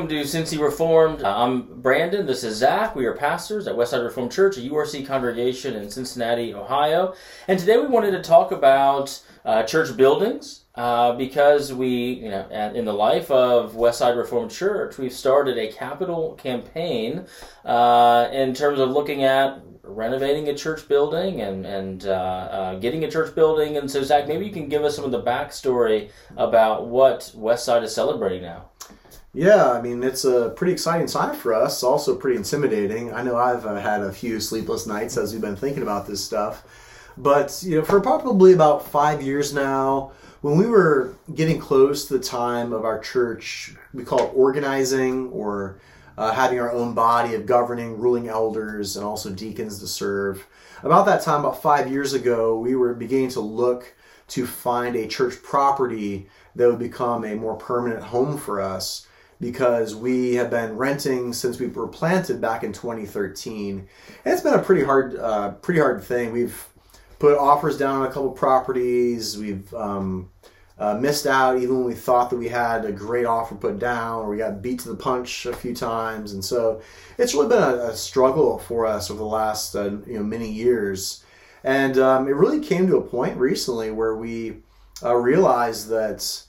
welcome to Cincy Reformed. Uh, I'm Brandon. This is Zac. We are pastors at Westside Reformed Church, a URC congregation in Cincinnati, Ohio. And today we wanted to talk about uh, church buildings uh, because we, you know, in the life of Westside Reformed Church, we've started a capital campaign uh, in terms of looking at renovating a church building and and uh, uh, getting a church building. And so, Zac, maybe you can give us some of the backstory about what Westside is celebrating now. Yeah, I mean it's a pretty exciting time for us. Also pretty intimidating. I know I've uh, had a few sleepless nights as we've been thinking about this stuff. But you know, for probably about five years now, when we were getting close to the time of our church, we call it organizing or uh, having our own body of governing, ruling elders, and also deacons to serve. About that time, about five years ago, we were beginning to look to find a church property that would become a more permanent home for us because we have been renting since we were planted back in 2013. And it's been a pretty hard, uh, pretty hard thing. We've put offers down on a couple properties. We've um, uh, missed out even when we thought that we had a great offer put down, or we got beat to the punch a few times. And so it's really been a, a struggle for us over the last uh, you know many years. And um, it really came to a point recently where we uh, realized that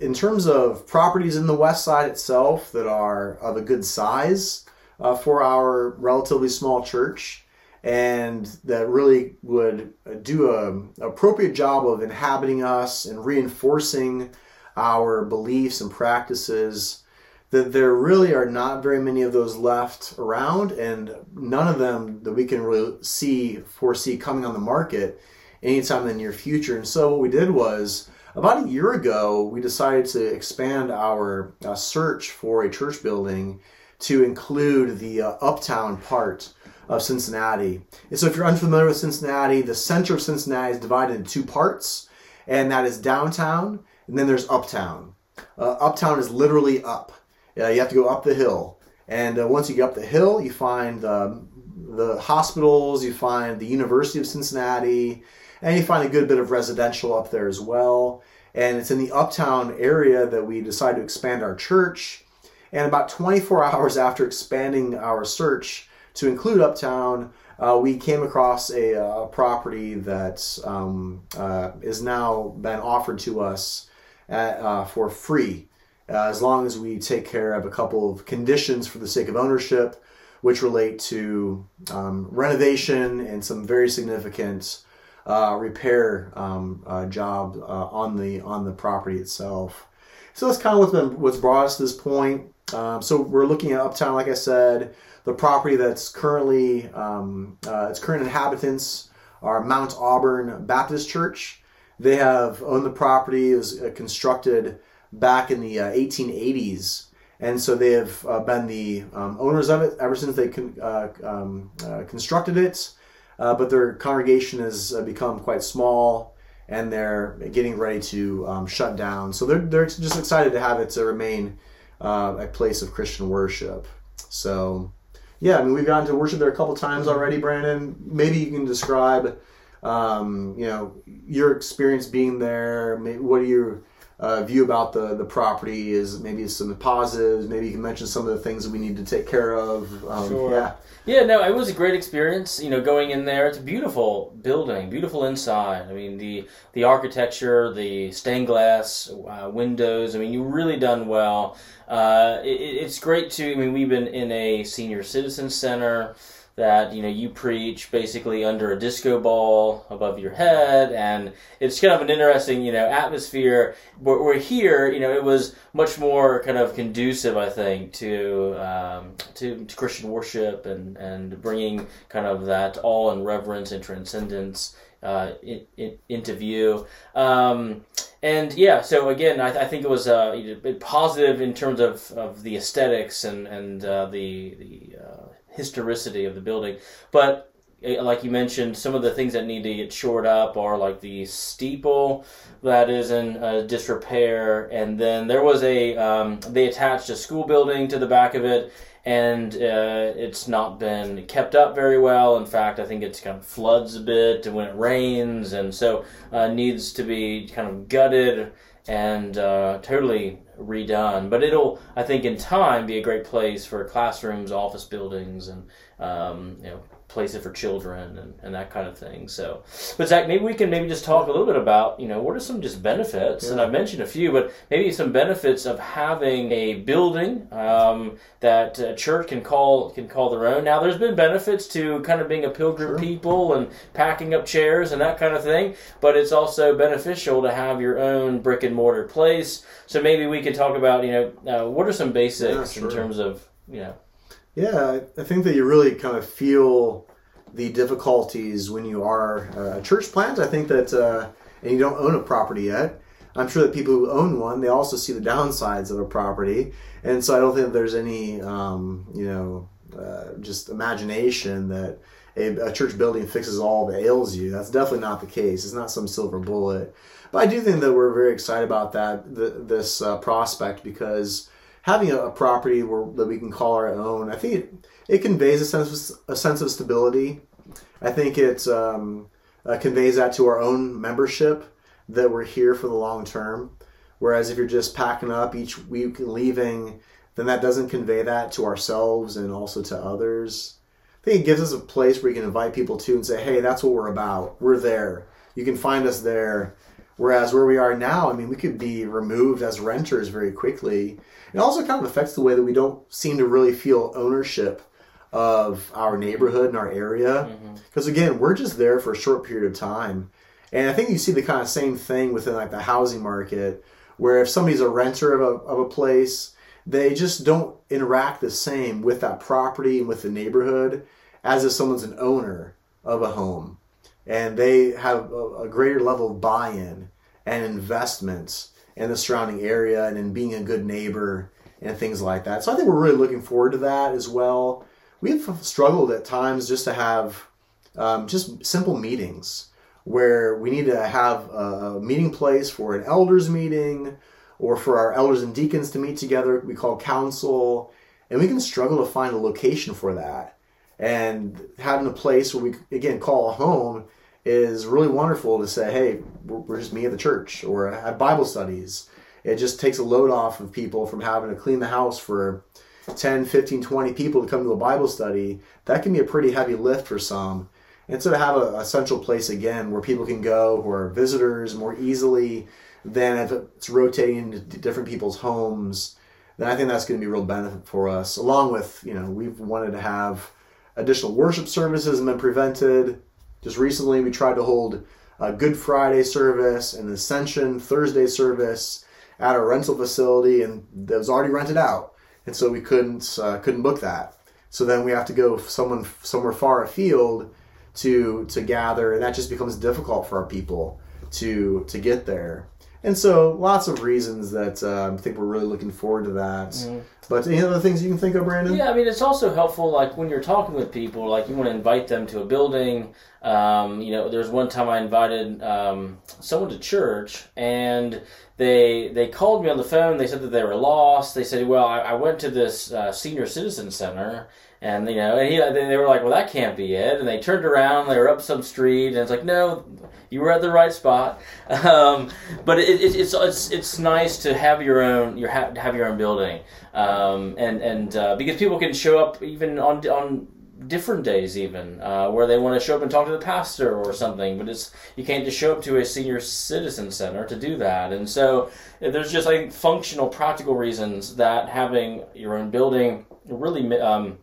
in terms of properties in the west side itself that are of a good size uh, for our relatively small church, and that really would do a appropriate job of inhabiting us and reinforcing our beliefs and practices that there really are not very many of those left around and none of them that we can really see foresee coming on the market anytime in the near future. And so what we did was about a year ago we decided to expand our uh, search for a church building to include the uh, uptown part of Cincinnati. And so, if you're unfamiliar with Cincinnati, the center of Cincinnati is divided into two parts, and that is downtown, and then there's uptown. Uh, uptown is literally up. Uh, you have to go up the hill, and uh, once you get up the hill, you find the hospitals, you find the University of Cincinnati, and you find a good bit of residential up there as well. And it's in the uptown area that we decided to expand our church. And about 24 hours after expanding our search, to include Uptown, uh, we came across a, a uh, property that um, uh, is now been offered to us at, uh, for free, uh, as long as we take care of a couple of conditions for the sake of ownership, which relate to um, renovation and some very significant uh, repair um, uh, job uh, on the on the property itself. So that's kind of what's been what's brought us to this point. Um, so we're looking at Uptown, like I said. The property that's currently um, uh, its current inhabitants are Mount Auburn Baptist Church. They have owned the property. It was uh, constructed back in the uh, 1880s, and so they have uh, been the um, owners of it ever since they con- uh, um, uh, constructed it. But their congregation has become quite small and they're getting ready to um, shut down. So they're, they're just excited to have it to remain uh, a place of Christian worship. So yeah, I mean, we've gotten to worship there a couple times already, Brandon. Maybe you can describe, um, you know, your experience being there. What are your uh, view about the the property? Is maybe some positives. Maybe you can mention some of the things that we need to take care of. Um, sure. Yeah. Yeah. No, it was a great experience. You know, going in there. It's a beautiful building, beautiful inside. I mean, the the architecture, the stained glass uh, windows. I mean, you really done well. Uh, it, it's great to. I mean, we've been in a senior citizen center that you know you preach basically under a disco ball above your head and it's kind of an interesting you know atmosphere but we're here you know it was much more kind of conducive i think to um, to, to christian worship and and bringing kind of that all in reverence and transcendence uh, in, in, into view. Um, and yeah, so again, I, I think it was uh, positive in terms of, of the aesthetics and and uh, the the uh, historicity of the building. But eh, like you mentioned, some of the things that need to get shored up are like the steeple that is in uh, disrepair, and then there was a um, they attached a school building to the back of it, and uh, it's not been kept up very well. In fact, I think it's kind of floods a bit when it rains, and so uh, needs to be kind of gutted and uh, totally redone. But it'll, I think, in time, be a great place for classrooms, office buildings, and um, you know, place it for children and, and that kind of thing. So, but Zac, maybe we can maybe just talk a little bit about, you know, what are some just benefits? Yeah. And I've mentioned a few, but maybe some benefits of having a building um, that a church can call can call their own. Now, there's been benefits to kind of being a pilgrim sure. people and packing up chairs and that kind of thing, but it's also beneficial to have your own brick and mortar place. So maybe we could talk about, you know, uh, what are some basics yeah, sure. in terms of, you know, yeah, I think that you really kind of feel the difficulties when you are uh, a church plant. I think that, uh, and you don't own a property yet. I'm sure that people who own one, they also see the downsides of a property, and so I don't think there's any, um, you know, uh, just imagination that a, a, church building fixes all that ails you. That's definitely not the case. It's not some silver bullet. But I do think that we're very excited about that, the, this uh, prospect, because having a, a property where, that we can call our own, I think it, it conveys a sense of, a sense of stability. I think it um, uh, conveys that to our own membership that we're here for the long term. Whereas if you're just packing up each week and leaving, then that doesn't convey that to ourselves and also to others. I think it gives us a place where you can invite people to and say, hey, that's what we're about. We're there. You can find us there. Whereas where we are now, I mean, we could be removed as renters very quickly it also kind of affects the way that we don't seem to really feel ownership of our neighborhood and our area. Because mm-hmm. again, we're just there for a short period of time. And I think you see the kind of same thing within like the housing market, where if somebody's a renter of a, of a place, they just don't interact the same with that property and with the neighborhood as if someone's an owner of a home. And they have a, a greater level of buy in and investments in the surrounding area and in being a good neighbor and things like that. So I think we're really looking forward to that as well. We've struggled at times just to have um, just simple meetings where we need to have a meeting place for an elders meeting or for our elders and deacons to meet together. We call council, and we can struggle to find a location for that. And having a place where we again call a home is really wonderful to say, hey, we're just me at the church or at Bible studies. It just takes a load off of people from having to clean the house for 10, 15, 20 people to come to a Bible study. That can be a pretty heavy lift for some. And so to have a, a central place again where people can go who are visitors more easily than if it's rotating into different people's homes, then I think that's going to be a real benefit for us. Along with, you know, we've wanted to have additional worship services and been prevented just recently, we tried to hold a Good Friday service and Ascension Thursday service at a rental facility, and that was already rented out, and so we couldn't uh, couldn't book that. So then we have to go someone somewhere far afield to to gather, and that just becomes difficult for our people to to get there. And so, lots of reasons that um, I think we're really looking forward to that. Mm-hmm. But any other things you can think of, Brandon? Yeah, I mean, it's also helpful, like when you're talking with people, like you want to invite them to a building. Um, you know, there's one time I invited um, someone to church, and they they called me on the phone. They said that they were lost. They said, "Well, I, I went to this uh, senior citizen center." And you know, and he, they were like, "Well, that can't be it." And they turned around. They were up some street, and it's like, "No, you were at the right spot." Um, but it, it, it's it's it's nice to have your own your have your own building, um, and and uh, because people can show up even on on different days even uh, where they want to show up and talk to the pastor or something but it's you can't just show up to a senior citizen center to do that and so there's just like functional practical reasons that having your own building really um,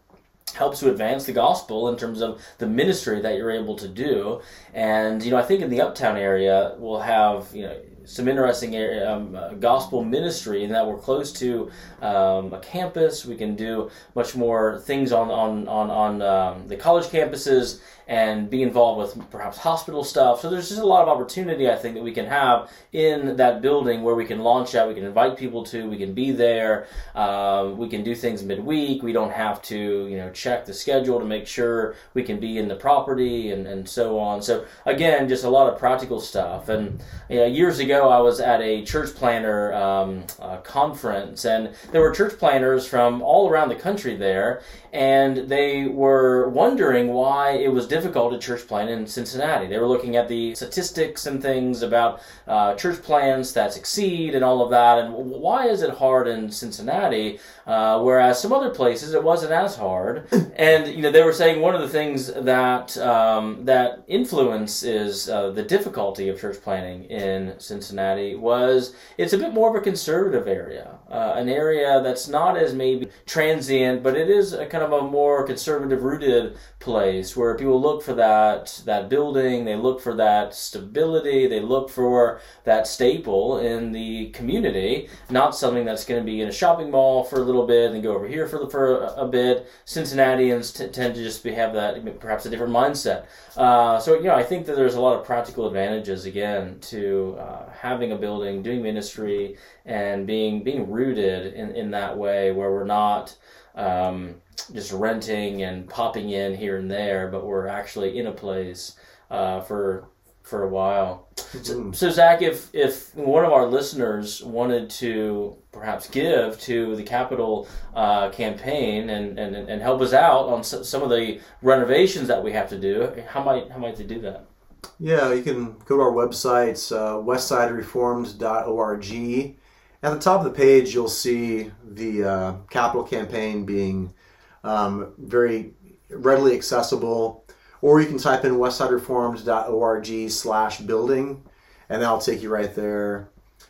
helps to advance the gospel in terms of the ministry that you're able to do. And you know, I think in the uptown area we'll have you know some interesting um, uh, gospel ministry in that we're close to um, a campus. We can do much more things on on on on um, the college campuses and be involved with perhaps hospital stuff. So there's just a lot of opportunity I think that we can have in that building where we can launch out. We can invite people to. We can be there. Um, we can do things midweek. We don't have to you know check the schedule to make sure we can be in the property and and so on. So again, just a lot of practical stuff. And you know, years ago ago, I was at a church planter um, uh, conference, and there were church planners from all around the country there, and they were wondering why it was difficult to church plan in Cincinnati. They were looking at the statistics and things about uh, church plans that succeed and all of that, and why is it hard in Cincinnati, uh, whereas some other places it wasn't as hard. and you know, they were saying one of the things that um, that influence is uh, the difficulty of church planning in Cincinnati was it's a bit more of a conservative area, uh, an area that's not as maybe transient, but it is a kind of a more conservative rooted place where people look for that that building, they look for that stability, they look for that staple in the community, not something that's going to be in a shopping mall for a little bit and go over here for the, for a, a bit. Cincinnatians t- tend to just be, have that perhaps a different mindset. Uh, so you know, I think that there's a lot of practical advantages again to uh, having a building, doing ministry, and being being rooted in, in that way where we're not. Um, just renting and popping in here and there, but we're actually in a place uh, for for a while. So, mm-hmm. so, Zac, if if one of our listeners wanted to perhaps give to the capital uh, campaign and, and and help us out on some of the renovations that we have to do, how might how might they do that? Yeah, you can go to our website, uh, westsidereformed.org. At the top of the page, you'll see the uh, capital campaign being um, very readily accessible. Or you can type in westsidereformed.org slash building, and that'll take you right there.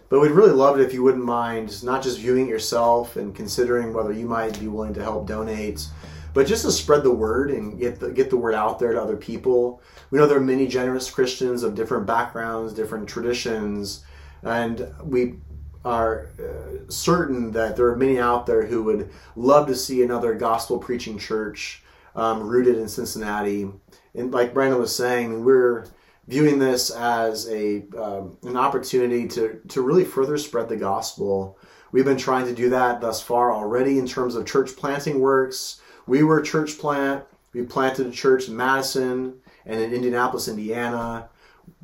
But we'd really love it if you wouldn't mind not just viewing it yourself and considering whether you might be willing to help donate, but just to spread the word and get the, get the word out there to other people. We know there are many generous Christians of different backgrounds, different traditions, and we are uh, certain that there are many out there who would love to see another gospel preaching church um, rooted in Cincinnati. And like Brandon was saying, we're viewing this as a um, an opportunity to to really further spread the gospel. We've been trying to do that thus far already in terms of church planting works. We were a church plant. We planted a church in Madison and in Indianapolis, Indiana.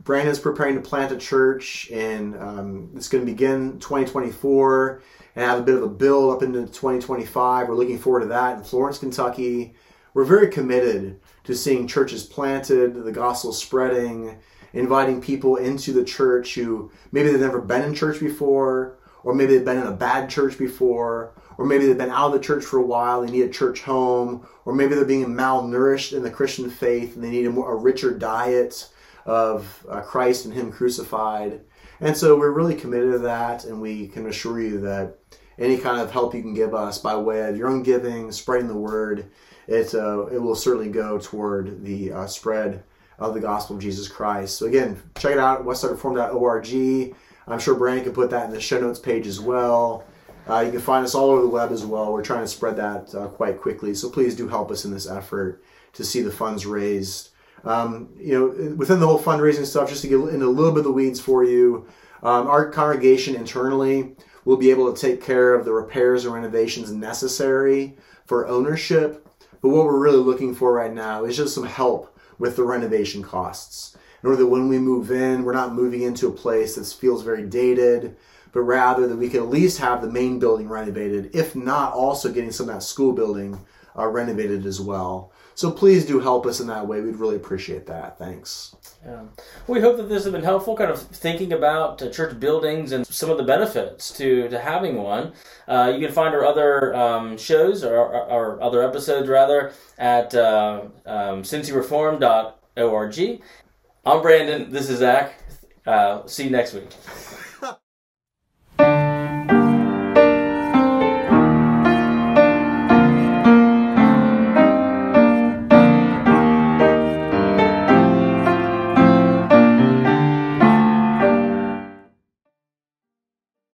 Brandon's preparing to plant a church, and um, it's going to begin 2024 and have a bit of a build up into 2025. We're looking forward to that in Florence, Kentucky. We're very committed to seeing churches planted, the gospel spreading, inviting people into the church who maybe they've never been in church before, or maybe they've been in a bad church before, or maybe they've been out of the church for a while, they need a church home, or maybe they're being malnourished in the Christian faith and they need a, more, a richer diet of uh, Christ and Him crucified. And so we're really committed to that, and we can assure you that any kind of help you can give us by way of your own giving, spreading the word, it, uh, it will certainly go toward the uh, spread of the gospel of Jesus Christ. So again, check it out, westsidereformed.org. I'm sure Brandon can put that in the show notes page as well. Uh, you can find us all over the web as well. We're trying to spread that uh, quite quickly. So please do help us in this effort to see the funds raised um, you know, within the whole fundraising stuff, just to get into a little bit of the weeds for you, um, our congregation internally will be able to take care of the repairs and renovations necessary for ownership. But what we're really looking for right now is just some help with the renovation costs. Order that when we move in, we're not moving into a place that feels very dated, but rather that we can at least have the main building renovated, if not also getting some of that school building uh, renovated as well. So please do help us in that way. We'd really appreciate that. Thanks. Yeah. We hope that this has been helpful, kind of thinking about uh, church buildings and some of the benefits to, to having one. Uh, you can find our other um, shows or our, other episodes rather at uh, um, cincyreform.org. I'm Brandon. This is Zac. Uh, see you next week.